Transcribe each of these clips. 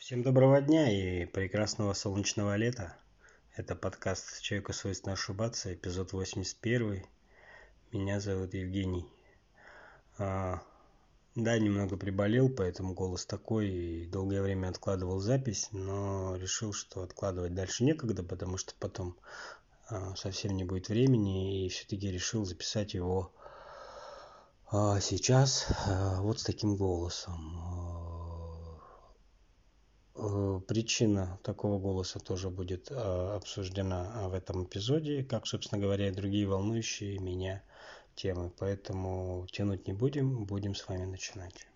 Всем доброго дня и прекрасного солнечного лета. Это подкаст «Человеку свойственно ошибаться», эпизод 81. Меня зовут Евгений. А, да, немного приболел, поэтому голос такой и долгое время откладывал запись, но решил, что откладывать дальше некогда, потому что потом а, совсем не будет времени, и все-таки решил записать его а, сейчас а, вот с таким голосом Э, причина такого голоса тоже будет э, обсуждена в этом эпизоде, как, собственно говоря, и другие волнующие меня темы. Поэтому тянуть не будем, будем с вами начинать.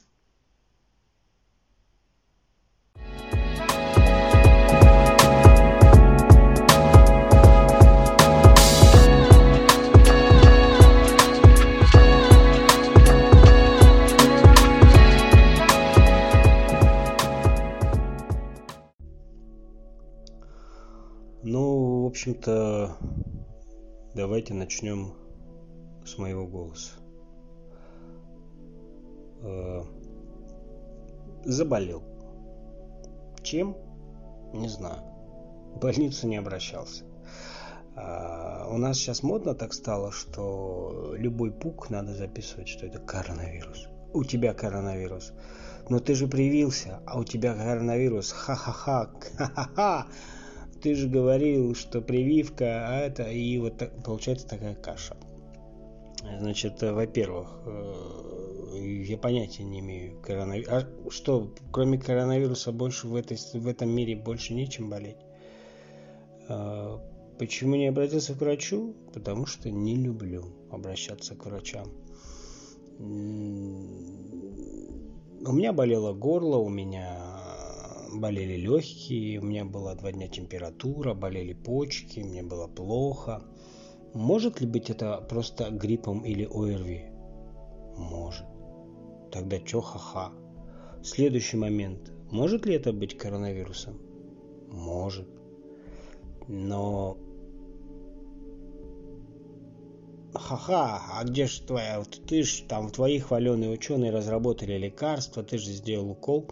Общем-то, давайте начнем с моего голоса. Э, заболел. Чем? Не знаю. В больницу не обращался. А, у нас сейчас модно так стало, что любой пук надо записывать, что это коронавирус. У тебя коронавирус. Но ты же привился, а у тебя коронавирус. Ха-ха-ха. Ха-ха-ха ты же говорил, что прививка, а это, и вот так, получается такая каша. Значит, э, во-первых, э, я понятия не имею коронавирус. А что, кроме коронавируса больше в, этой, в этом мире больше нечем болеть? А, почему не обратился к врачу? Потому что не люблю обращаться к врачам. У меня болело горло, у меня болели легкие, у меня была два дня температура, болели почки, мне было плохо. Может ли быть это просто гриппом или ОРВИ? Может. Тогда чё ха-ха? Следующий момент. Может ли это быть коронавирусом? Может. Но ха-ха, а где же твоя, ты ж там твои хваленые ученые разработали лекарство, ты же сделал укол.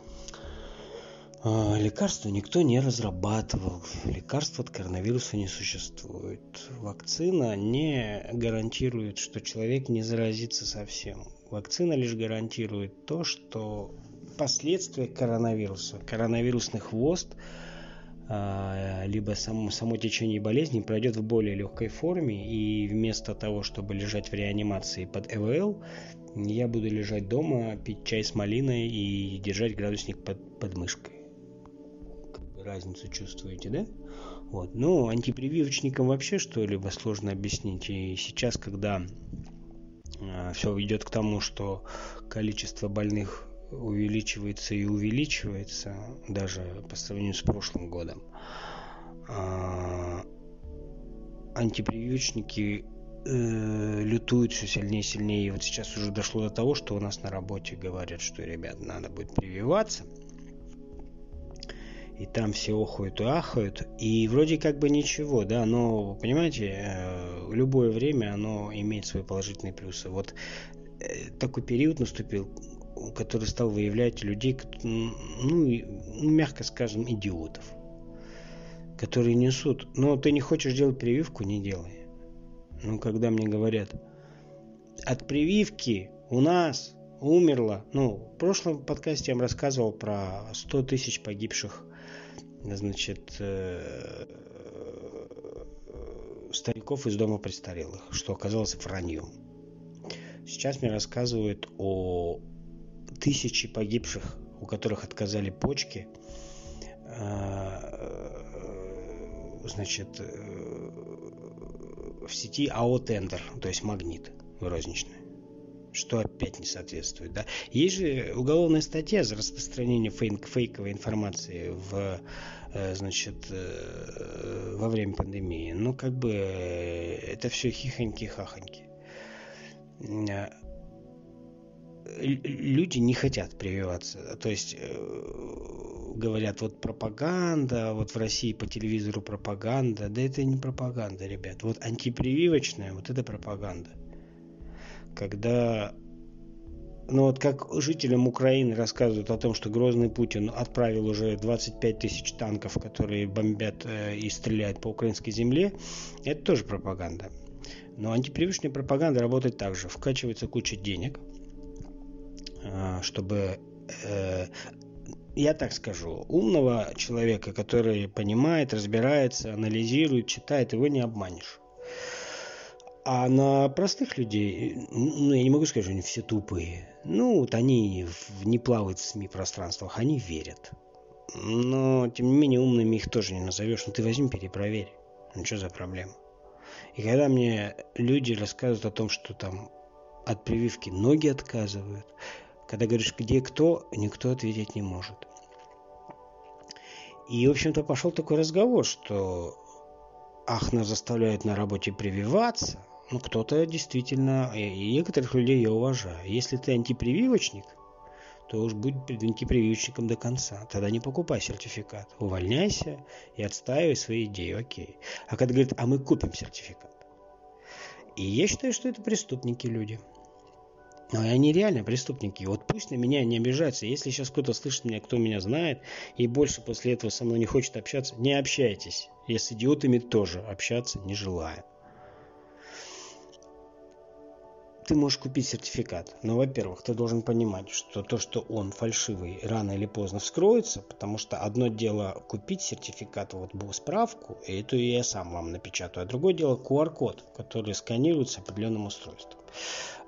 А, лекарства никто не разрабатывал. Лекарств от коронавируса не существует. Вакцина не гарантирует, что человек не заразится совсем. Вакцина лишь гарантирует то, что последствия коронавируса, коронавирусный хвост, а, либо само, само течение болезни пройдет в более легкой форме, и вместо того, чтобы лежать в реанимации под ЭВЛ, я буду лежать дома, пить чай с малиной и держать градусник под, под мышкой разницу чувствуете, да? Вот. Ну, антипрививочникам вообще что-либо сложно объяснить. И сейчас, когда а, все идет к тому, что количество больных увеличивается и увеличивается, даже по сравнению с прошлым годом, э, антипрививочники э, лютуют все сильнее и сильнее. И вот сейчас уже дошло до того, что у нас на работе говорят, что, ребят, надо будет прививаться – и там все охают и ахают, и вроде как бы ничего, да, но, понимаете, э, любое время оно имеет свои положительные плюсы. Вот э, такой период наступил, который стал выявлять людей, ну, ну, мягко скажем, идиотов, которые несут, но ты не хочешь делать прививку, не делай. Ну, когда мне говорят, от прививки у нас умерло, ну, в прошлом подкасте я вам рассказывал про 100 тысяч погибших значит, э, стариков из дома престарелых, что оказалось враньем. Сейчас мне рассказывают о тысячи погибших, у которых отказали почки, э, значит, э, в сети АО Тендер, то есть магнит розничный что опять не соответствует. Да? Есть же уголовная статья за распространение фейк, фейковой информации в, э, значит, э, во время пандемии. Ну, как бы э, это все хихоньки-хахоньки. Люди не хотят прививаться. То есть говорят, вот пропаганда, вот в России по телевизору пропаганда. Да это не пропаганда, ребят. Вот антипрививочная, вот это пропаганда когда Но вот как жителям Украины рассказывают о том, что Грозный Путин отправил уже 25 тысяч танков, которые бомбят э, и стреляют по украинской земле, это тоже пропаганда. Но антипривычная пропаганда работает так же. Вкачивается куча денег, э, чтобы э, я так скажу, умного человека, который понимает, разбирается, анализирует, читает, его не обманешь. А на простых людей, ну, я не могу сказать, что они все тупые. Ну, вот они не плавают в СМИ-пространствах, они верят. Но, тем не менее, умными их тоже не назовешь. Ну, ты возьми, перепроверь. Ну, что за проблема? И когда мне люди рассказывают о том, что там от прививки ноги отказывают, когда говоришь, где кто, никто ответить не может. И, в общем-то, пошел такой разговор, что ах, нас заставляют на работе прививаться – ну, кто-то действительно, и некоторых людей я уважаю. Если ты антипрививочник, то уж будь антипрививочником до конца. Тогда не покупай сертификат. Увольняйся и отстаивай свои идеи, окей. А когда говорят, а мы купим сертификат. И я считаю, что это преступники люди. Но они реально преступники. Вот пусть на меня не обижаются. Если сейчас кто-то слышит меня, кто меня знает, и больше после этого со мной не хочет общаться, не общайтесь. Я с идиотами тоже общаться не желаю. Ты можешь купить сертификат. Но, во-первых, ты должен понимать, что то, что он фальшивый, рано или поздно вскроется, потому что одно дело купить сертификат, вот справку, и эту я сам вам напечатаю, а другое дело QR-код, который сканируется определенным устройством.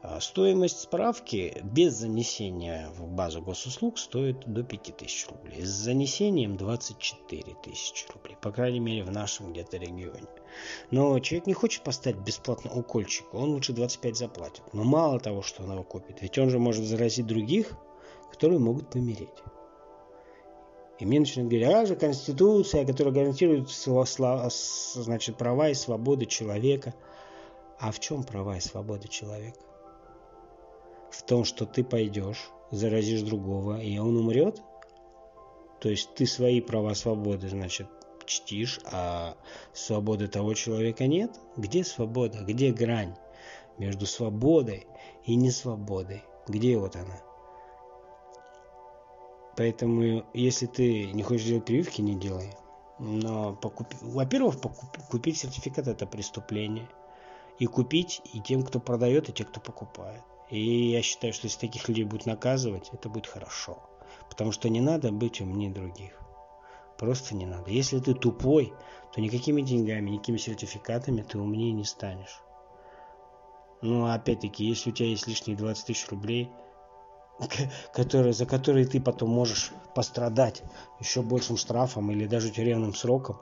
А, стоимость справки без занесения в базу госуслуг стоит до 5000 рублей. С занесением 24 тысячи рублей. По крайней мере в нашем где-то регионе. Но человек не хочет поставить бесплатно укольчик. Он лучше 25 заплатит. Но мало того, что он его купит. Ведь он же может заразить других, которые могут помереть. И мне начинают говорить, а же Конституция, которая гарантирует значит, права и свободы человека. А в чем права и свободы человека? в том, что ты пойдешь, заразишь другого, и он умрет? То есть ты свои права свободы, значит, чтишь, а свободы того человека нет? Где свобода? Где грань между свободой и несвободой? Где вот она? Поэтому, если ты не хочешь делать прививки, не делай. Но, покуп... во-первых, покуп... купить сертификат – это преступление. И купить и тем, кто продает, и тем, кто покупает. И я считаю, что если таких людей будут наказывать, это будет хорошо. Потому что не надо быть умнее других. Просто не надо. Если ты тупой, то никакими деньгами, никакими сертификатами ты умнее не станешь. Ну, опять-таки, если у тебя есть лишние 20 тысяч рублей, которые, за которые ты потом можешь пострадать еще большим штрафом или даже тюремным сроком,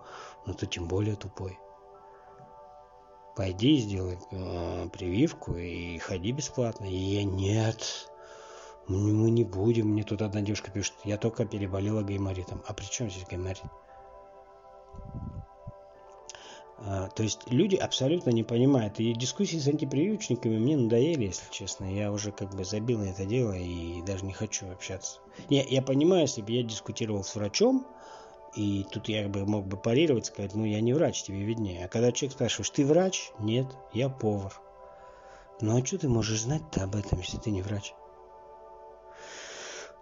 ну, то тем более тупой пойди сделай э, прививку и ходи бесплатно. И я нет, мы не будем. Мне тут одна девушка пишет, я только переболела гайморитом. А при чем здесь гайморит? А, то есть люди абсолютно не понимают. И дискуссии с антипрививочниками мне надоели, если честно. Я уже как бы забил на это дело и даже не хочу общаться. Я, я понимаю, если бы я дискутировал с врачом, и тут я бы мог бы парировать, сказать, ну я не врач, тебе виднее. А когда человек спрашиваешь, ты врач? Нет, я повар. Ну а что ты можешь знать-то об этом, если ты не врач?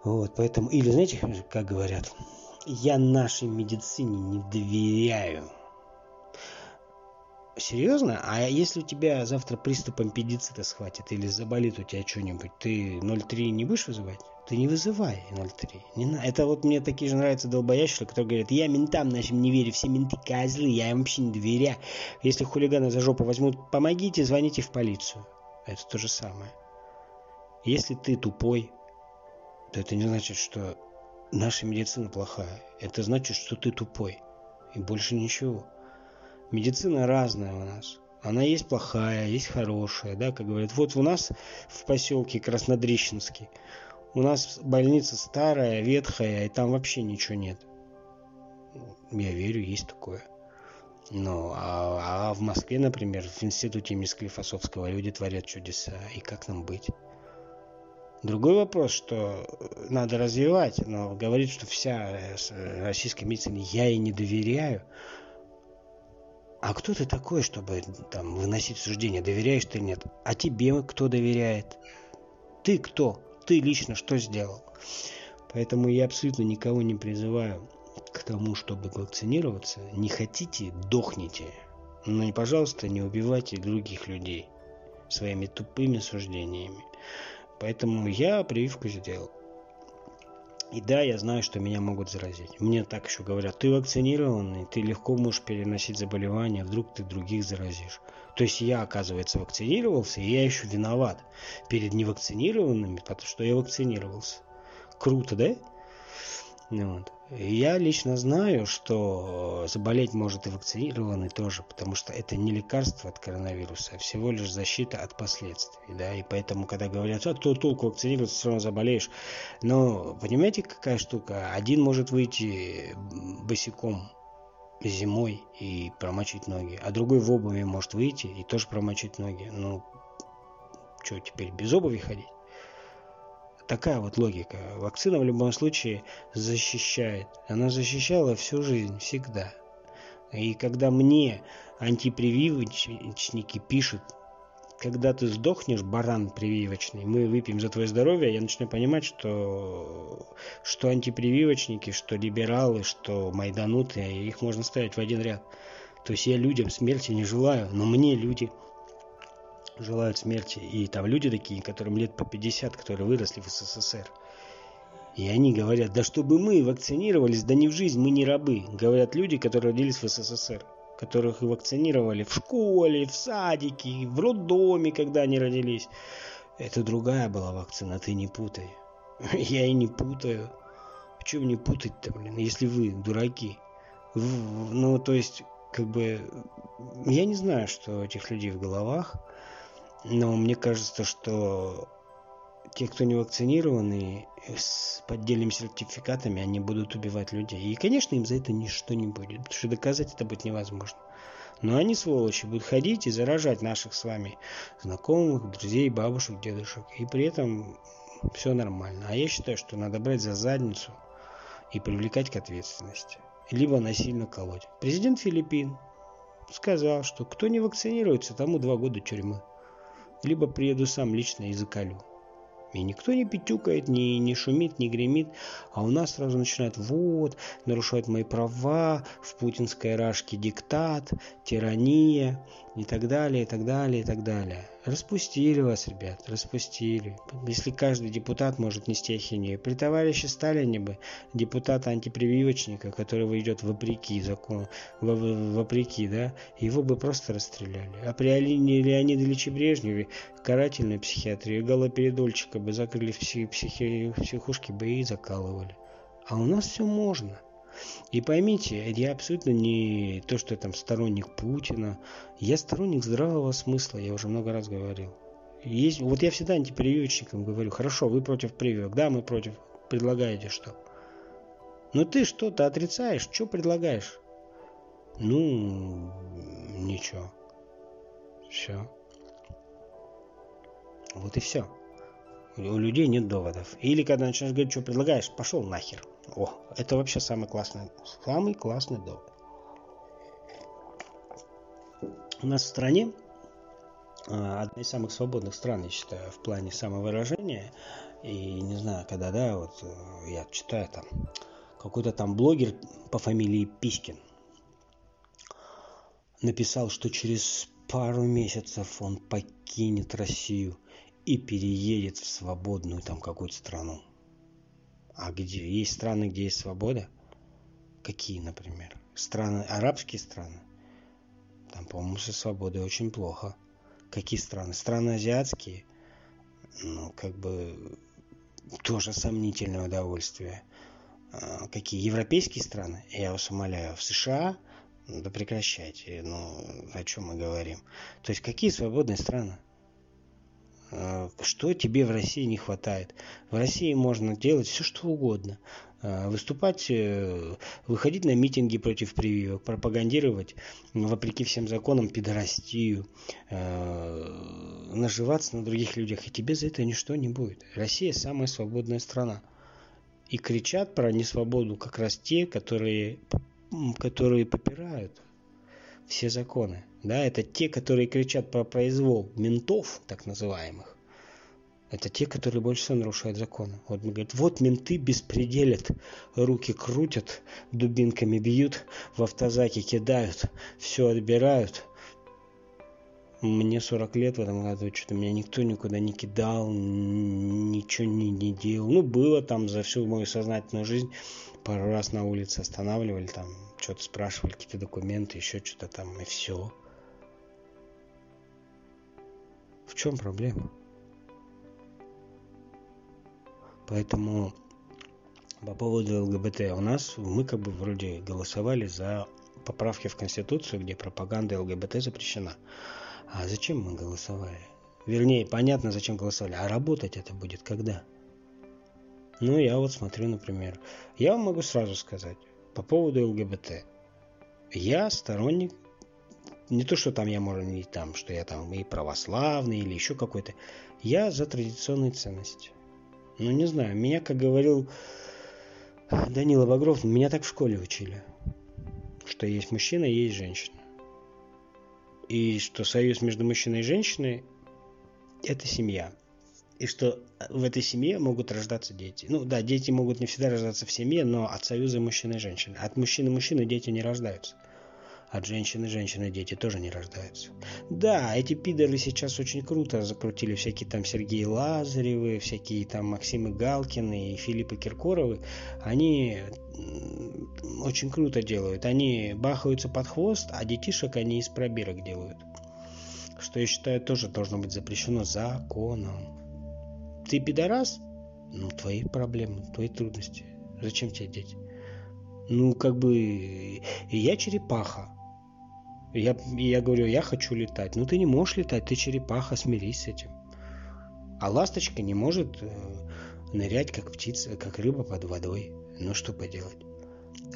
Вот, поэтому, или знаете, как говорят, я нашей медицине не доверяю. Серьезно? А если у тебя завтра приступ аппендицита схватит или заболит у тебя что-нибудь, ты 0,3 не будешь вызывать? Ты не вызывай 0,3. Не на... Это вот мне такие же нравятся долбоящие, которые говорят, я ментам нашим не верю, все менты козлы, я им вообще не доверяю. Если хулиганы за жопу возьмут, помогите, звоните в полицию. Это то же самое. Если ты тупой, то это не значит, что наша медицина плохая. Это значит, что ты тупой. И больше ничего. Медицина разная у нас. Она есть плохая, есть хорошая, да, как говорят. Вот у нас в поселке Краснодрищенский у нас больница старая, ветхая, и там вообще ничего нет. Я верю, есть такое. Ну, а, а в Москве, например, в институте имени люди творят чудеса. И как нам быть? Другой вопрос, что надо развивать, но говорит, что вся российская медицина, я ей не доверяю. А кто ты такой, чтобы там выносить суждение, доверяешь ты или нет? А тебе кто доверяет? Ты кто? Ты лично что сделал? Поэтому я абсолютно никого не призываю к тому, чтобы вакцинироваться. Не хотите, дохните. Но, не, пожалуйста, не убивайте других людей своими тупыми суждениями. Поэтому я прививку сделал. И да, я знаю, что меня могут заразить. Мне так еще говорят, ты вакцинированный, ты легко можешь переносить заболевания, вдруг ты других заразишь. То есть я, оказывается, вакцинировался, и я еще виноват перед невакцинированными, потому что я вакцинировался. Круто, да? Вот. Я лично знаю, что заболеть может и вакцинированный тоже, потому что это не лекарство от коронавируса, а всего лишь защита от последствий. Да? И поэтому, когда говорят, а то толку вакцинироваться, все равно заболеешь. Но понимаете, какая штука? Один может выйти босиком зимой и промочить ноги, а другой в обуви может выйти и тоже промочить ноги. Ну, что, теперь без обуви ходить? Такая вот логика. Вакцина в любом случае защищает. Она защищала всю жизнь, всегда. И когда мне антипрививочники пишут, когда ты сдохнешь, баран прививочный, мы выпьем за твое здоровье, я начинаю понимать, что, что антипрививочники, что либералы, что майдануты, их можно ставить в один ряд. То есть я людям смерти не желаю, но мне люди желают смерти. И там люди такие, которым лет по 50, которые выросли в СССР. И они говорят, да чтобы мы вакцинировались, да не в жизнь, мы не рабы. Говорят люди, которые родились в СССР, которых вакцинировали в школе, в садике, в роддоме, когда они родились. Это другая была вакцина, ты не путай. Я и не путаю. В чем не путать-то, блин, если вы дураки? Ну, то есть, как бы, я не знаю, что у этих людей в головах. Но мне кажется, что те, кто не вакцинированы, с поддельными сертификатами, они будут убивать людей. И, конечно, им за это ничто не будет, потому что доказать это будет невозможно. Но они, сволочи, будут ходить и заражать наших с вами знакомых, друзей, бабушек, дедушек. И при этом все нормально. А я считаю, что надо брать за задницу и привлекать к ответственности. Либо насильно колоть. Президент Филиппин сказал, что кто не вакцинируется, тому два года тюрьмы либо приеду сам лично и заколю. И никто не пятюкает, не, не шумит, не гремит, а у нас сразу начинают, вот, нарушают мои права, в путинской рашке диктат, тирания и так далее, и так далее, и так далее. Распустили вас, ребят, распустили. Если каждый депутат может нести ахинею. При товарище Сталине бы депутата антипрививочника, которого идет вопреки закону, вопреки, да, его бы просто расстреляли. А при Алине Леониде Ильиче Брежневе карательную психиатрию галоперидольчика бы закрыли в психи, психушки бы и закалывали. А у нас все можно. И поймите, я абсолютно не то, что я там сторонник Путина. Я сторонник здравого смысла, я уже много раз говорил. Есть, вот я всегда антипрививочникам говорю, хорошо, вы против прививок, да, мы против, предлагаете что? Но ты что-то отрицаешь, что предлагаешь? Ну, ничего. Все. Вот и все. У людей нет доводов. Или когда начинаешь говорить, что предлагаешь, пошел нахер. О, это вообще самый классный, самый классный довод. У нас в стране а, одна из самых свободных стран, я считаю, в плане самовыражения. И не знаю, когда, да, вот э, я читаю там, какой-то там блогер по фамилии Писькин написал, что через пару месяцев он покинет Россию и переедет в свободную там какую-то страну. А где есть страны, где есть свобода? Какие, например? Страны, арабские страны. Там, по-моему, со свободой очень плохо. Какие страны? Страны азиатские. Ну, как бы тоже сомнительное удовольствие. А, какие европейские страны? Я вас умоляю, в США да прекращайте, ну, о чем мы говорим. То есть, какие свободные страны? А, что тебе в России не хватает. В России можно делать все, что угодно. А, выступать, э, выходить на митинги против прививок, пропагандировать, вопреки всем законам, пидорастию, наживаться на других людях. И тебе за это ничто не будет. Россия самая свободная страна. И кричат про несвободу как раз те, которые, которые попирают все законы. Да, это те, которые кричат про произвол ментов, так называемых. Это те, которые больше всего нарушают законы. Вот он говорит, вот менты беспределят, руки крутят, дубинками бьют, в автозаки кидают, все отбирают. Мне 40 лет в этом году, что-то меня никто никуда не кидал, ничего не, не делал. Ну, было там за всю мою сознательную жизнь, пару раз на улице останавливали, там что-то спрашивали, какие-то документы, еще что-то там, и все. В чем проблема? Поэтому по поводу ЛГБТ у нас, мы как бы вроде голосовали за поправки в Конституцию, где пропаганда ЛГБТ запрещена. А зачем мы голосовали? Вернее, понятно, зачем голосовали. А работать это будет когда? Ну, я вот смотрю, например. Я вам могу сразу сказать по поводу ЛГБТ. Я сторонник не то, что там я, может, не там, что я там и православный или еще какой-то. Я за традиционные ценности. Ну, не знаю, меня, как говорил Данила Багров, меня так в школе учили, что есть мужчина, есть женщина. И что союз между мужчиной и женщиной – это семья. И что в этой семье могут рождаться дети. Ну да, дети могут не всегда рождаться в семье, но от союза мужчины и женщины. От мужчины и мужчины дети не рождаются от женщины женщины дети тоже не рождаются. Да, эти пидоры сейчас очень круто закрутили всякие там Сергеи Лазаревы, всякие там Максимы Галкины и Филиппы Киркоровы. Они очень круто делают. Они бахаются под хвост, а детишек они из пробирок делают. Что я считаю тоже должно быть запрещено законом. Ты пидорас? Ну, твои проблемы, твои трудности. Зачем тебе дети? Ну, как бы, я черепаха. Я, я говорю, я хочу летать. Ну ты не можешь летать, ты черепаха, смирись с этим. А ласточка не может э, нырять, как птица, как рыба под водой. Ну что поделать.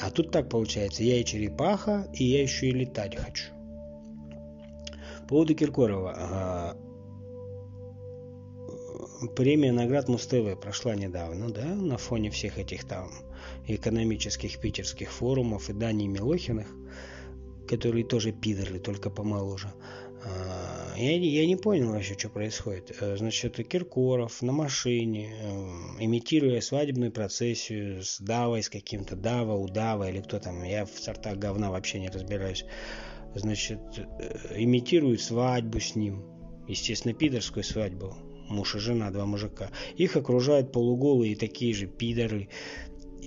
А тут так получается, я и черепаха, и я еще и летать хочу. По поводу Киркорова. А, премия наград Муз-ТВ прошла недавно, да, на фоне всех этих там экономических питерских форумов и Дани Милохиных которые тоже пидоры, только помоложе. А, я, я не понял вообще, что происходит. Э, значит, Киркоров на машине, э, имитируя свадебную процессию с Давой, с каким-то Дава, Удава или кто там, я в сортах говна вообще не разбираюсь, значит, э, имитирует свадьбу с ним. Естественно, пидорскую свадьбу. Муж и жена, два мужика. Их окружают полуголые такие же пидоры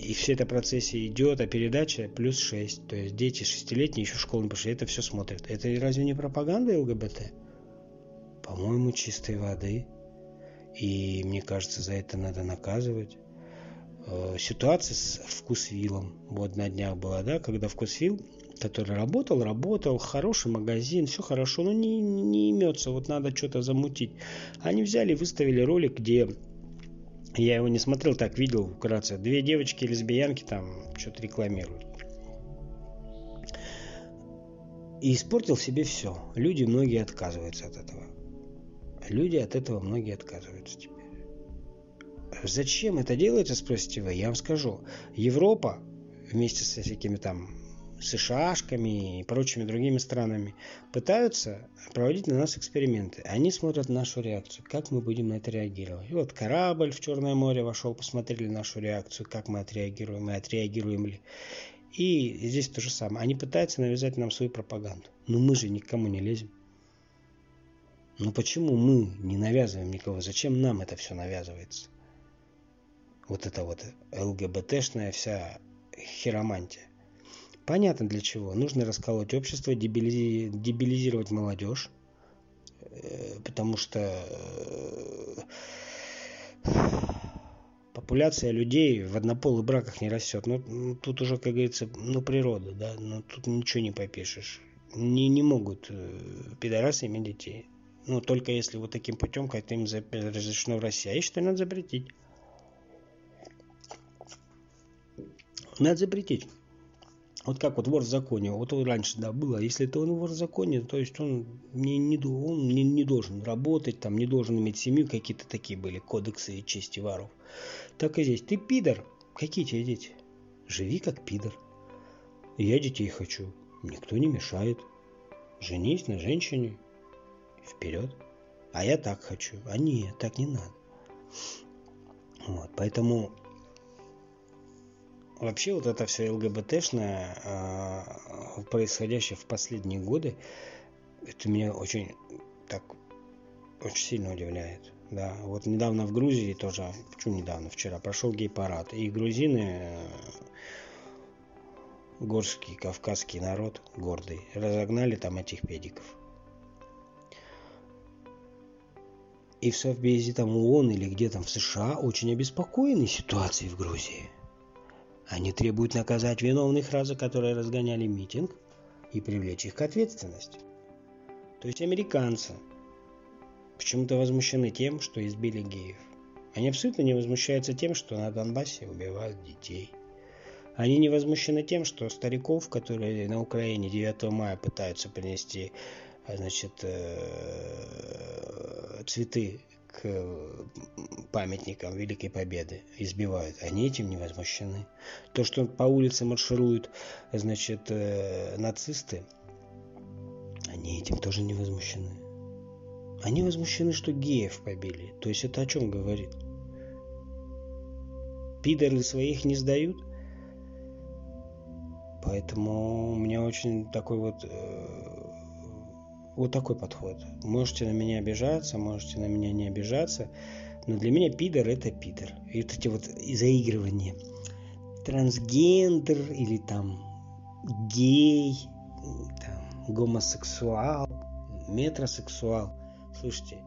и вся эта процессия идет, а передача плюс 6. То есть дети шестилетние еще в школу не пошли, это все смотрят. Это разве не пропаганда ЛГБТ? По-моему, чистой воды. И мне кажется, за это надо наказывать. Э, ситуация с вкусвиллом. Вот на днях была, да, когда вкусвилл, который работал, работал, хороший магазин, все хорошо, но не, не имется, вот надо что-то замутить. Они взяли, выставили ролик, где я его не смотрел, так видел вкратце. Две девочки лесбиянки там что-то рекламируют. И испортил себе все. Люди многие отказываются от этого. Люди от этого многие отказываются теперь. Зачем это делается, спросите вы? Я вам скажу. Европа вместе со всякими там США-шками и прочими другими странами пытаются проводить на нас эксперименты. Они смотрят нашу реакцию, как мы будем на это реагировать. И вот корабль в Черное море вошел, посмотрели нашу реакцию, как мы отреагируем и отреагируем ли. И здесь то же самое. Они пытаются навязать нам свою пропаганду. Но мы же никому не лезем. Ну почему мы не навязываем никого? Зачем нам это все навязывается? Вот это вот ЛГБТшная вся хиромантия. Понятно для чего. Нужно расколоть общество, дебилизировать молодежь, э, потому что э, популяция людей в однополых браках не растет. Ну, тут уже, как говорится, ну, природа, да, ну, тут ничего не попишешь. Не, не могут э, пидорасы иметь детей. Ну, только если вот таким путем, как им разрешено в России. А я считаю, надо запретить. Надо запретить. Вот как вот вор в законе, вот раньше, да, было, если это он вор в законе, то есть он не, не, он не, не должен работать, там, не должен иметь семью, какие-то такие были кодексы и чести воров. Так и здесь. Ты пидор, какие тебе дети? Живи как пидор. Я детей хочу, никто не мешает. Женись на женщине, вперед. А я так хочу. А нет, так не надо. Вот, поэтому вообще вот это все ЛГБТшное, э, происходящее в последние годы, это меня очень так очень сильно удивляет. Да, вот недавно в Грузии тоже, почему недавно, вчера прошел гей-парад, и грузины, горский кавказский народ, гордый, разогнали там этих педиков. И в Совбезе там ООН или где там в США очень обеспокоены ситуацией в Грузии. Они требуют наказать виновных раза, которые разгоняли митинг, и привлечь их к ответственности. То есть американцы почему-то возмущены тем, что избили геев. Они абсолютно не возмущаются тем, что на Донбассе убивают детей. Они не возмущены тем, что стариков, которые на Украине 9 мая пытаются принести значит, э, цветы к памятникам Великой Победы избивают. Они этим не возмущены. То, что по улице маршируют, значит, э, нацисты, они этим тоже не возмущены. Они возмущены, что геев побили. То есть это о чем говорит? Пидоры своих не сдают? Поэтому у меня очень такой вот э, вот такой подход. Можете на меня обижаться, можете на меня не обижаться, но для меня пидор это пидор. И вот эти вот заигрывания. Трансгендер или там гей, там, гомосексуал, метросексуал. Слушайте,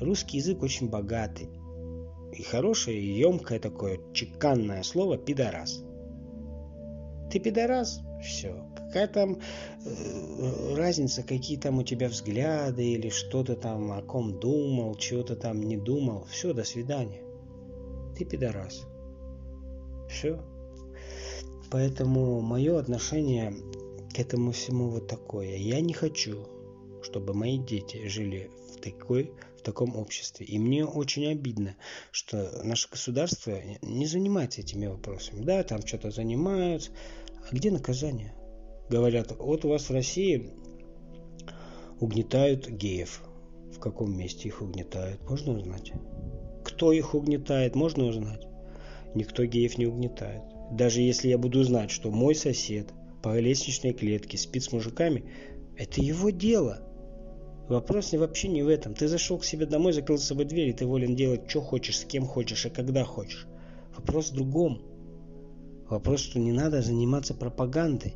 русский язык очень богатый. И хорошее, емкое такое, чеканное слово «пидорас». Ты пидорас? Все. Какая там э, разница, какие там у тебя взгляды или что то там, о ком думал, чего то там не думал. Все, до свидания. Ты пидорас. Все. Поэтому мое отношение к этому всему вот такое. Я не хочу, чтобы мои дети жили в такой в таком обществе. И мне очень обидно, что наше государство не занимается этими вопросами. Да, там что-то занимаются, а где наказание? Говорят, вот у вас в России угнетают геев. В каком месте их угнетают? Можно узнать? Кто их угнетает? Можно узнать? Никто геев не угнетает. Даже если я буду знать, что мой сосед по лестничной клетке спит с мужиками, это его дело. Вопрос вообще не в этом. Ты зашел к себе домой, закрыл за собой дверь, и ты волен делать, что хочешь, с кем хочешь и когда хочешь. Вопрос в другом. Вопрос, что не надо заниматься пропагандой.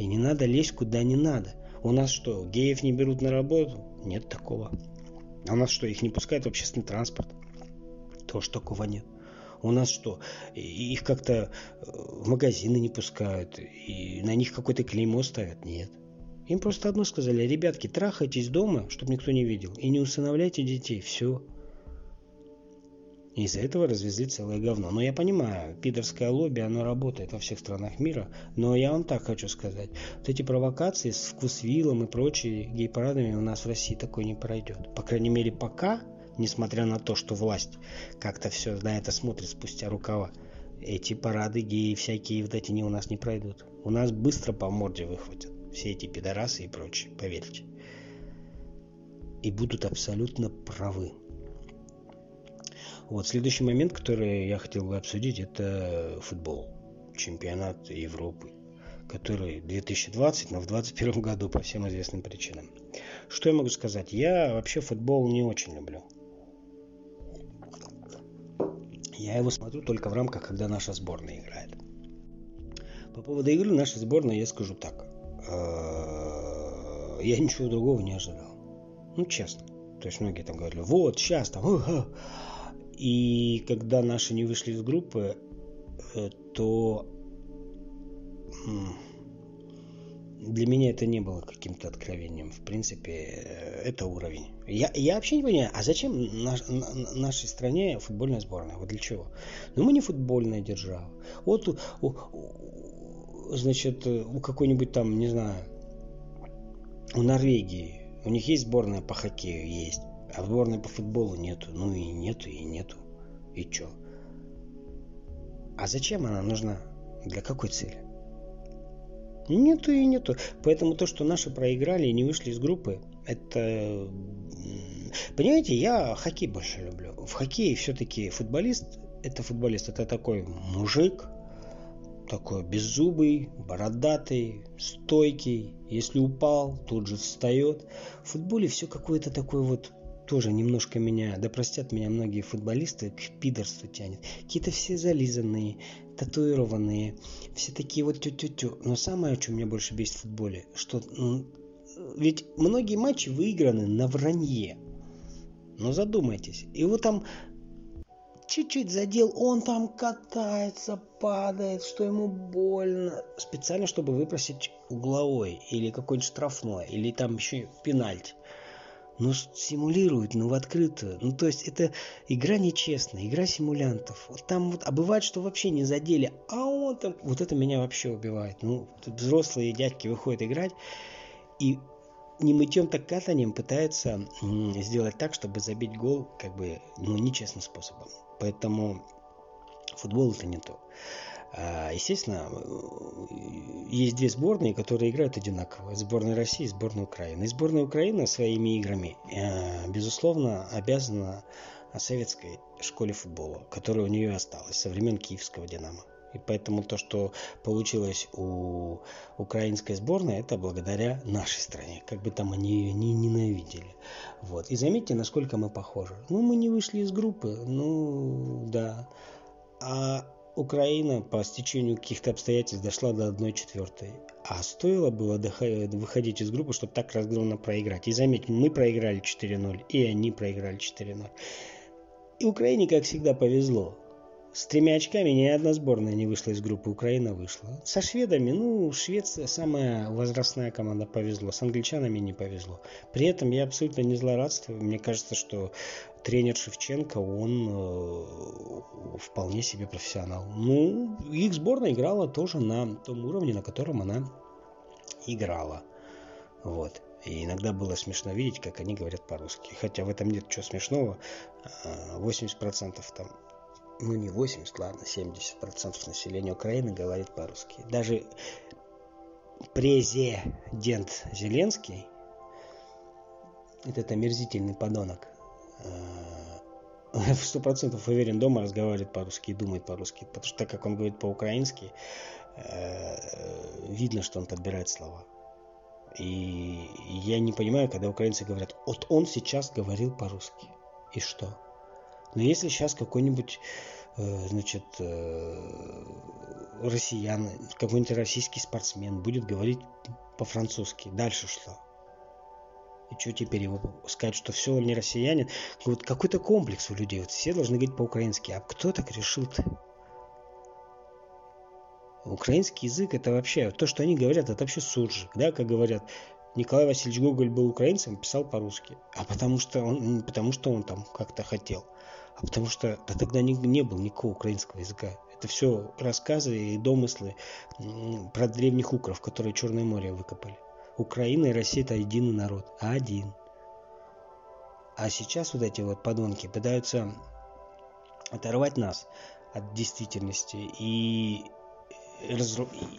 И не надо лезть куда не надо. У нас что, геев не берут на работу? Нет такого. А у нас что, их не пускают в общественный транспорт? Тоже такого нет. У нас что, их как-то э, в магазины не пускают, и на них какой-то клеймо ставят? Нет. Им просто одно сказали, ребятки, трахайтесь дома, чтобы никто не видел, и не усыновляйте детей, все. Из-за этого развезли целое говно. Но я понимаю, пидорское лобби, оно работает во всех странах мира. Но я вам так хочу сказать. Вот эти провокации с вкусвиллом и прочими гей-парадами у нас в России такой не пройдет. По крайней мере, пока, несмотря на то, что власть как-то все на это смотрит спустя рукава, эти парады геи всякие вот эти не у нас не пройдут. У нас быстро по морде выхватят все эти пидорасы и прочие, поверьте. И будут абсолютно правы. Вот следующий момент, который я хотел бы обсудить, это футбол. Чемпионат Европы, который 2020, но в 2021 году по всем известным причинам. Что я могу сказать? Я вообще футбол не очень люблю. Я его смотрю только в рамках, когда наша сборная играет. По поводу игры нашей сборной я скажу так. Э, я ничего другого не ожидал. Ну, честно. То есть многие там говорили, вот, сейчас там, и когда наши не вышли из группы, э, то для меня это не было каким-то откровением. В принципе, э, это уровень. Я, я вообще не понимаю, а зачем наш, на, нашей стране футбольная сборная? Вот для чего? Ну, мы не футбольная держава. Вот, у, у, значит, у какой-нибудь там, не знаю, у Норвегии, у них есть сборная по хоккею? Есть. А сборной по футболу нету. Ну и нету, и нету. И чё? А зачем она нужна? Для какой цели? Нету и нету. Поэтому то, что наши проиграли и не вышли из группы, это... Понимаете, я хоккей больше люблю. В хоккее все-таки футболист, это футболист, это такой мужик, такой беззубый, бородатый, стойкий. Если упал, тут же встает. В футболе все какое-то такое вот тоже немножко меня, да простят меня многие футболисты, к пидорству тянет. Какие-то все зализанные, татуированные, все такие вот тю-тю-тю. Но самое, что меня больше бесит в футболе, что ведь многие матчи выиграны на вранье. Но задумайтесь. И вот там чуть-чуть задел, он там катается, падает, что ему больно. Специально, чтобы выпросить угловой или какой-нибудь штрафной, или там еще пенальти. Ну, симулируют, ну, в открытую. Ну, то есть, это игра нечестная, игра симулянтов. Вот там вот, а бывает, что вообще не задели, а он там... Вот это меня вообще убивает. Ну, взрослые дядьки выходят играть, и не мытьем, так катанием пытаются сделать так, чтобы забить гол, как бы, ну, нечестным способом. Поэтому футбол это не то. А, естественно, есть две сборные, которые играют одинаково. Сборная России и сборная Украины. И сборная Украины своими играми, э, безусловно, обязана советской школе футбола, которая у нее осталась со времен киевского «Динамо». И поэтому то, что получилось у украинской сборной, это благодаря нашей стране. Как бы там они ее не ненавидели. Вот. И заметьте, насколько мы похожи. Ну, мы не вышли из группы, ну, да. А Украина по стечению каких-то обстоятельств дошла до 1-4. А стоило было выходить из группы, чтобы так разгромно проиграть. И заметьте, мы проиграли 4-0, и они проиграли 4-0. И Украине, как всегда, повезло. С тремя очками ни одна сборная не вышла из группы, Украина вышла. Со шведами, ну, Швеция самая возрастная команда, повезло. С англичанами не повезло. При этом я абсолютно не злорадствую. Мне кажется, что тренер Шевченко, он э, вполне себе профессионал. Ну, их сборная играла тоже на том уровне, на котором она играла. Вот. И иногда было смешно видеть, как они говорят по-русски. Хотя в этом нет ничего смешного. 80% а, там ну не 80, ладно, 70% населения Украины говорит по-русски. Даже президент Зеленский, этот омерзительный подонок, э, в сто процентов уверен, дома разговаривает по-русски и думает по-русски. Потому что так как он говорит по-украински, э, видно, что он подбирает слова. И я не понимаю, когда украинцы говорят, вот он сейчас говорил по-русски. И что? Но если сейчас какой-нибудь, э, значит, э, россиян, какой-нибудь российский спортсмен будет говорить по-французски, дальше что? И что теперь его сказать, что все, он не россиянин? Вот какой-то комплекс у людей. Вот все должны говорить по-украински. А кто так решил-то? Украинский язык это вообще, то, что они говорят, это вообще суржик, да, как говорят, Николай Васильевич Гоголь был украинцем, писал по-русски. А потому что он, потому что он там как-то хотел а потому что да, тогда не, не было никакого украинского языка. Это все рассказы и домыслы про древних укров, которые Черное море выкопали. Украина и Россия это единый народ, один. А сейчас вот эти вот подонки пытаются оторвать нас от действительности и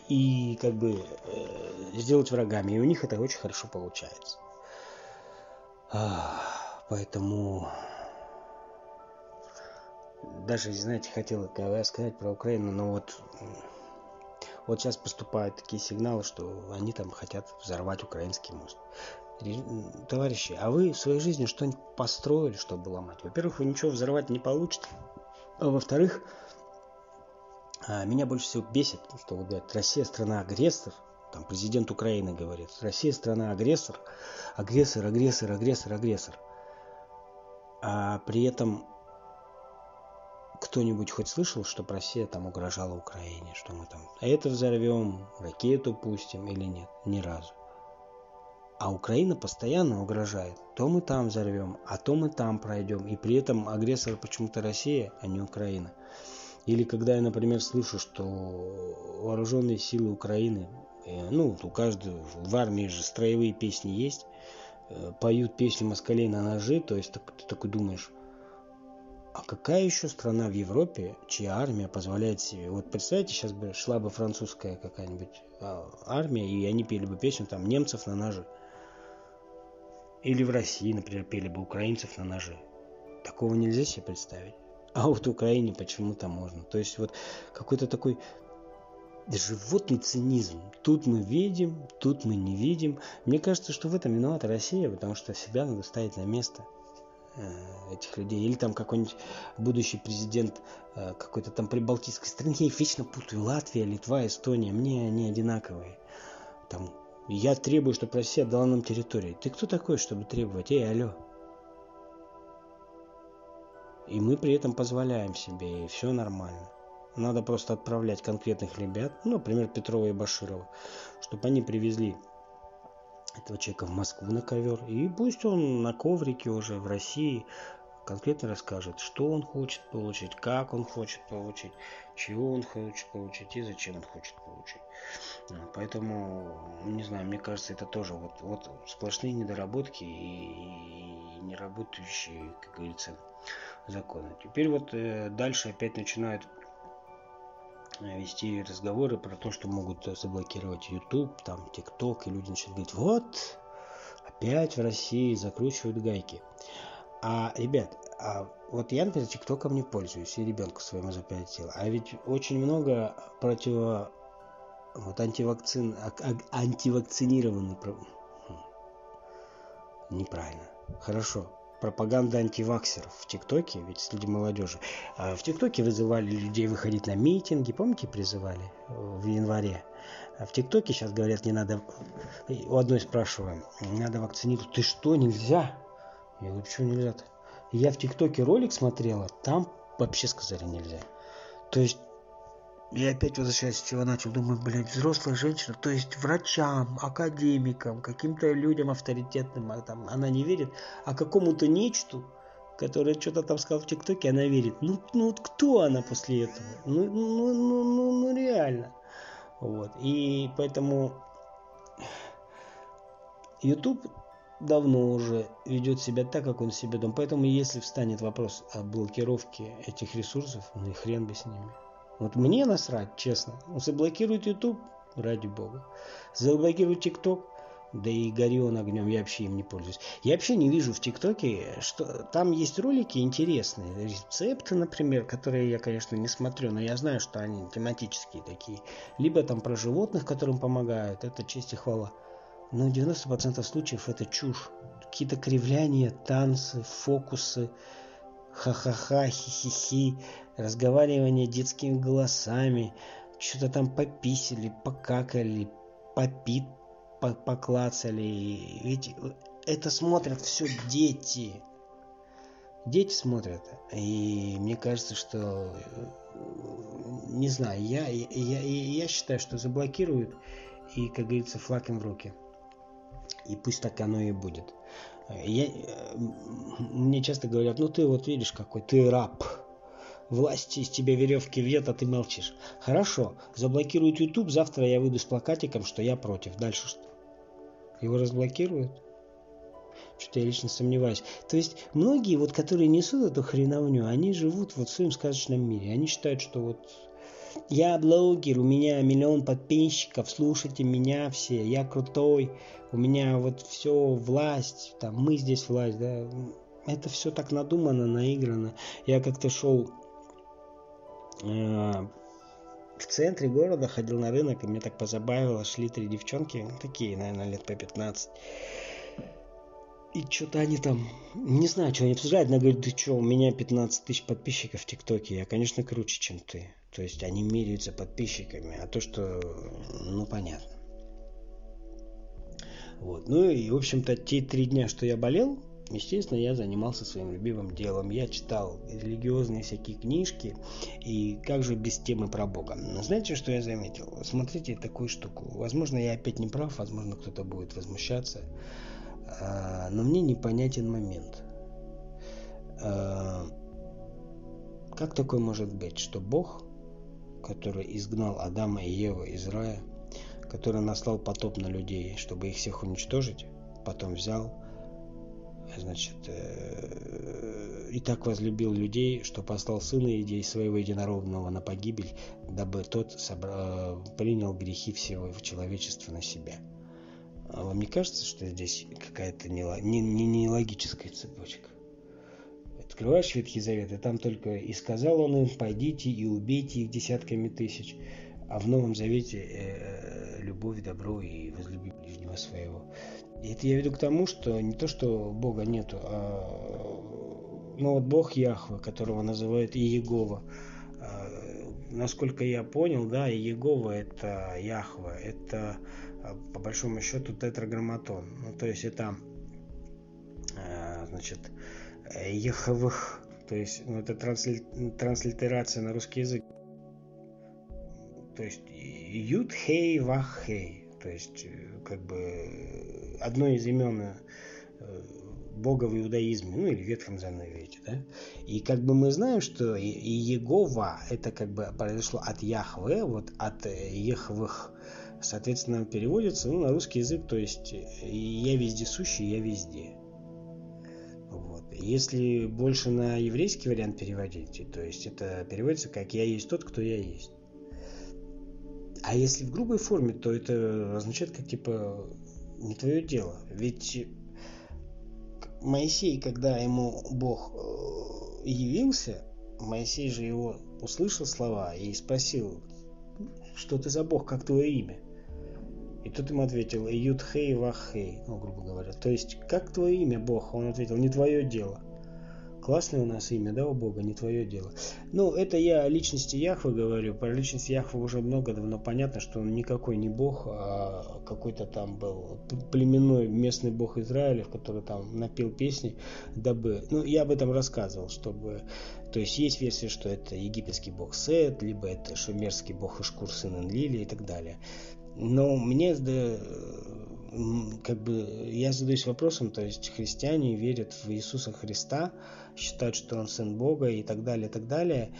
и как бы э, сделать врагами. И у них это очень хорошо получается. Поэтому даже, знаете, хотел сказать про Украину, но вот, вот сейчас поступают такие сигналы, что они там хотят взорвать украинский мост. Товарищи, а вы в своей жизни что-нибудь построили, чтобы ломать? Во-первых, вы ничего взорвать не получите. А во-вторых, а, меня больше всего бесит, что вот говорят, Россия страна-агрессор, там президент Украины говорит, Россия страна-агрессор, агрессор, агрессор, агрессор, агрессор. А при этом кто-нибудь хоть слышал, что Россия там угрожала Украине, что мы там это взорвем, ракету пустим или нет? Ни разу. А Украина постоянно угрожает. То мы там взорвем, а то мы там пройдем. И при этом агрессор почему-то Россия, а не Украина. Или когда я, например, слышу, что вооруженные силы Украины, э, ну, у каждого в армии же строевые песни есть, э, поют песни москалей на ножи, то есть ты такой думаешь, а какая еще страна в Европе, чья армия позволяет себе... Вот представьте, сейчас бы шла бы французская какая-нибудь а, армия, и они пели бы песню там «Немцев на ножи». Или в России, например, пели бы украинцев на ножи. Такого нельзя себе представить. А вот в Украине почему-то можно. То есть вот какой-то такой животный цинизм. Тут мы видим, тут мы не видим. Мне кажется, что в этом виновата Россия, потому что себя надо ставить на место этих людей. Или там какой-нибудь будущий президент э, какой-то там прибалтийской страны. Я их вечно путаю. Латвия, Литва, Эстония. Мне они одинаковые. Там, я требую, чтобы Россия отдала нам территории. Ты кто такой, чтобы требовать? Эй, алло. И мы при этом позволяем себе, и все нормально. Надо просто отправлять конкретных ребят, ну, например, Петрова и Баширова, чтобы они привезли этого человека в Москву на ковер. И пусть он на коврике уже в России конкретно расскажет, что он хочет получить, как он хочет получить, чего он хочет получить и зачем он хочет получить. Поэтому, не знаю, мне кажется, это тоже вот, вот сплошные недоработки и, и неработающие, как говорится, законы. Теперь вот э, дальше опять начинают вести разговоры про то, что могут заблокировать YouTube, там, TikTok, и люди начинают говорить, вот, опять в России закручивают гайки. А, ребят, а вот я, например, ТикТоком не пользуюсь, и ребенку своему запретил. А ведь очень много противо... Вот антивакцин... А, а, антивакцинированный... Хм. Неправильно. Хорошо пропаганда антиваксеров в ТикТоке, ведь среди молодежи. А в ТикТоке вызывали людей выходить на митинги, помните, призывали в январе. А в ТикТоке сейчас говорят, не надо... У одной спрашиваю, не надо вакцинировать. Ты что, нельзя? Я говорю, почему нельзя-то? Я в ТикТоке ролик смотрела, там вообще сказали нельзя. То есть я опять возвращаюсь, с чего начал. Думаю, блядь, взрослая женщина, то есть врачам, академикам, каким-то людям авторитетным, а там, она не верит, а какому-то нечту, который что-то там сказал в ТикТоке, она верит. Ну, ну вот кто она после этого? Ну, ну, ну, ну, ну реально. Вот. И поэтому YouTube давно уже ведет себя так, как он себя дом. Поэтому если встанет вопрос о блокировке этих ресурсов, ну и хрен бы с ними. Вот мне насрать, честно. Заблокируют YouTube, ради бога. Заблокируют TikTok, да и гори он огнем, я вообще им не пользуюсь. Я вообще не вижу в ТикТоке, что там есть ролики интересные, рецепты, например, которые я, конечно, не смотрю, но я знаю, что они тематические такие. Либо там про животных, которым помогают, это честь и хвала. Но 90% случаев это чушь. Какие-то кривляния, танцы, фокусы, ха-ха-ха, хи-хи-хи, разговаривание детскими голосами, что-то там пописали, покакали, попит, поклацали. Ведь это смотрят все дети. Дети смотрят. И мне кажется, что не знаю, я, я, я считаю, что заблокируют и, как говорится, флаг им в руки. И пусть так оно и будет. Я, мне часто говорят, ну ты вот видишь какой, ты раб. Власти из тебя веревки вьет, а ты молчишь. Хорошо, заблокируют YouTube, завтра я выйду с плакатиком, что я против. Дальше что? Его разблокируют? Что-то я лично сомневаюсь. То есть многие, вот, которые несут эту хреновню, они живут вот в своем сказочном мире. Они считают, что вот я блогер, у меня миллион подписчиков, слушайте меня все, я крутой, у меня вот все власть, там мы здесь власть, да. Это все так надумано, наиграно. Я как-то шел э, в центре города, ходил на рынок, и мне так позабавило, шли три девчонки, такие, наверное, лет по 15. И что-то они там, не знаю, что они обсуждают. Она говорит, ты что, у меня 15 тысяч подписчиков в ТикТоке. Я, конечно, круче, чем ты. То есть они меряются подписчиками, а то, что, ну, понятно. Вот. Ну и, в общем-то, те три дня, что я болел, естественно, я занимался своим любимым делом. Я читал религиозные всякие книжки, и как же без темы про Бога. Но знаете, что я заметил? Смотрите такую штуку. Возможно, я опять не прав, возможно, кто-то будет возмущаться, а, но мне непонятен момент. А, как такое может быть, что Бог который изгнал Адама и Еву из рая, который наслал потоп на людей, чтобы их всех уничтожить, потом взял, значит, э, и так возлюбил людей, что послал Сына идей своего единородного на погибель, дабы тот собра... принял грехи всего человечества на себя. А вам не кажется, что здесь какая-то нелогическая не, не, не цепочка? Открываешь Ветхий Завет, и там только «И сказал он им, пойдите и убейте их десятками тысяч». А в Новом Завете э, любовь, добро и возлюби ближнего своего. И это я веду к тому, что не то, что Бога нету, а ну вот Бог Яхве, которого называют Иегова. А, насколько я понял, да, Иегова это Яхва, это а, по большому счету тетраграмматон. Ну, то есть это а, значит Еховых, то есть ну, это трансли, транслитерация на русский язык. То есть Юд Хей Вах Хей. То есть э, как бы одно из имен э, Бога в иудаизме, ну или в Ветхом Завете, да? И как бы мы знаем, что Егова это как бы произошло от Яхве, вот от Ехвых, соответственно, переводится ну, на русский язык, то есть я везде сущий, я везде. Если больше на еврейский вариант переводить, то есть это переводится как «я есть тот, кто я есть». А если в грубой форме, то это означает как типа не твое дело. Ведь Моисей, когда ему Бог э, явился, Моисей же его услышал слова и спросил, что ты за Бог, как твое имя? И тут ему ответил Ютхей Вахей, ну, грубо говоря. То есть, как твое имя, Бог? Он ответил, не твое дело. Классное у нас имя, да, у Бога, не твое дело. Ну, это я о личности Яхвы говорю. Про личность Яхвы уже много давно понятно, что он никакой не Бог, а какой-то там был племенной местный Бог Израиля, который там напил песни, дабы... Ну, я об этом рассказывал, чтобы... То есть есть версия, что это египетский бог Сет, либо это шумерский бог Ишкур, сын Энлили и так далее. Но мне да, как бы я задаюсь вопросом, то есть христиане верят в Иисуса Христа, считают, что он сын Бога и так далее, и так далее,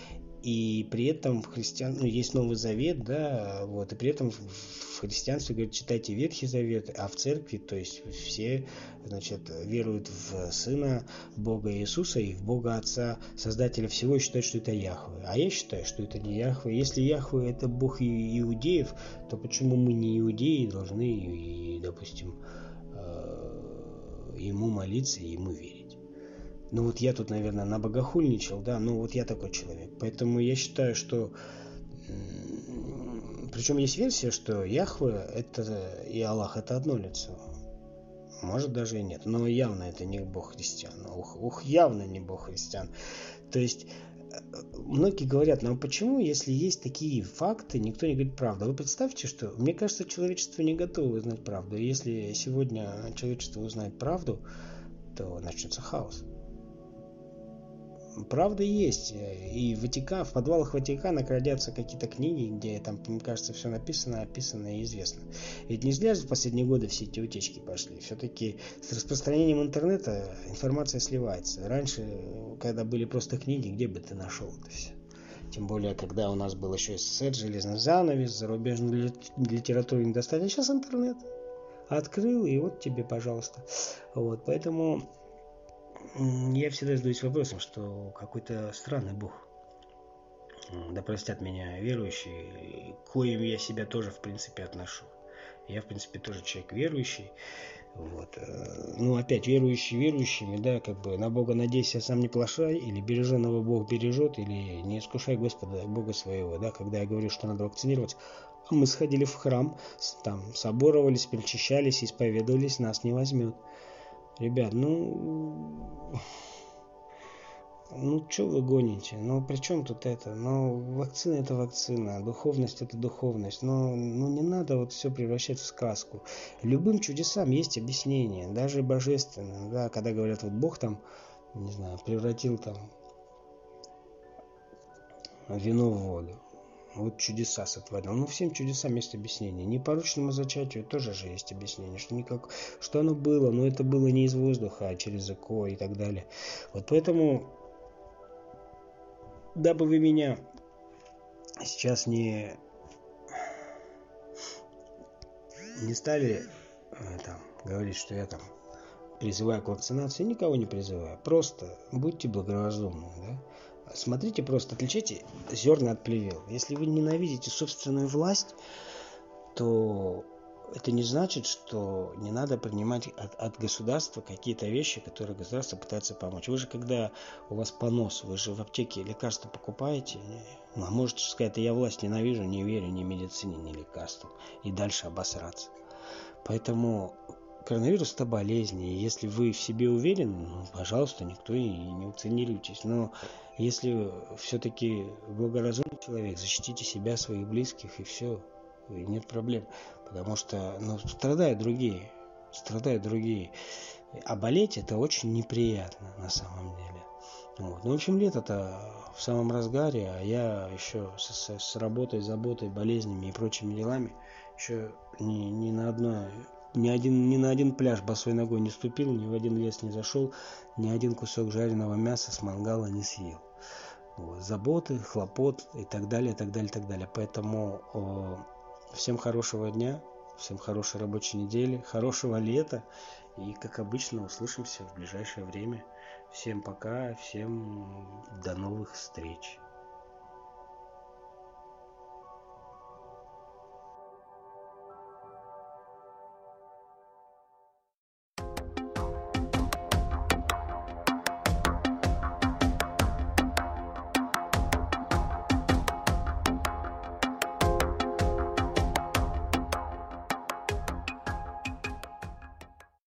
и при этом в христиан, ну, есть Новый Завет, да, вот, и при этом в христианстве говорят, читайте Ветхий Завет, а в церкви, то есть все, значит, веруют в Сына Бога Иисуса и в Бога Отца, Создателя всего, и считают, что это Яхве. А я считаю, что это не Яхве. Если Яхве это Бог иудеев, то почему мы не иудеи должны, и, допустим, э, ему молиться и ему верить? Ну вот я тут, наверное, набогохульничал, да, ну вот я такой человек. Поэтому я считаю, что... Причем есть версия, что Яхве это и Аллах это одно лицо. Может даже и нет. Но явно это не Бог христиан. Ух, ух явно не Бог христиан. То есть э, многие говорят, ну а почему, если есть такие факты, никто не говорит правду? Вы представьте, что, мне кажется, человечество не готово узнать правду. И если сегодня человечество узнает правду, то начнется хаос правда есть. И Ватикан, в подвалах Ватикана крадятся какие-то книги, где там, кажется, все написано, описано и известно. Ведь не зря в последние годы все эти утечки пошли. Все-таки с распространением интернета информация сливается. Раньше, когда были просто книги, где бы ты нашел это все? Тем более, когда у нас был еще СССР, железный занавес, зарубежную литературу не достали. А сейчас интернет. Открыл, и вот тебе, пожалуйста. Вот, поэтому я всегда задаюсь вопросом, что какой-то странный Бог. Да простят меня верующие, коим я себя тоже, в принципе, отношу. Я, в принципе, тоже человек верующий. Вот. Э, ну, опять, верующие верующими, да, как бы на Бога надейся, сам не плашай, или береженного Бог бережет, или не искушай Господа Бога своего, да, когда я говорю, что надо вакцинировать, мы сходили в храм, там, соборовались, причащались, исповедовались, нас не возьмет. Ребят, ну... Ну, что вы гоните? Ну, при чем тут это? Ну, вакцина это вакцина, духовность это духовность. Но ну, не надо вот все превращать в сказку. Любым чудесам есть объяснение, даже божественным. Да, когда говорят, вот Бог там, не знаю, превратил там вино в воду вот чудеса сотворил. Ну, всем чудесам есть объяснение. Непорочному зачатию тоже же есть объяснение, что никак, что оно было, но это было не из воздуха, а через ЭКО и так далее. Вот поэтому, дабы вы меня сейчас не не стали э, там, говорить, что я там призываю к вакцинации, никого не призываю. Просто будьте благоразумны, да? Смотрите просто, отличайте зерна от плевел. Если вы ненавидите собственную власть, то это не значит, что не надо принимать от, от государства какие-то вещи, которые государство пытается помочь. Вы же, когда у вас понос, вы же в аптеке лекарства покупаете, ну, а можете сказать, я власть ненавижу, не верю ни медицине, ни лекарствам, и дальше обосраться. Поэтому коронавирус это болезнь, и если вы в себе уверены, ну, пожалуйста, никто и не уценилитесь. Но если все-таки благоразумный человек, защитите себя, своих близких, и все, и нет проблем. Потому что ну, страдают другие, страдают другие. А болеть это очень неприятно на самом деле. Вот. Ну, в общем, лето-то в самом разгаре, а я еще с, с, с работой, заботой, болезнями и прочими делами еще ни, ни на одно ни, один, ни на один пляж босой ногой не ступил, ни в один лес не зашел, ни один кусок жареного мяса с мангала не съел. Вот. Заботы, хлопот и так далее, и так далее, и так далее. Поэтому о, всем хорошего дня, всем хорошей рабочей недели, хорошего лета. И, как обычно, услышимся в ближайшее время. Всем пока, всем до новых встреч.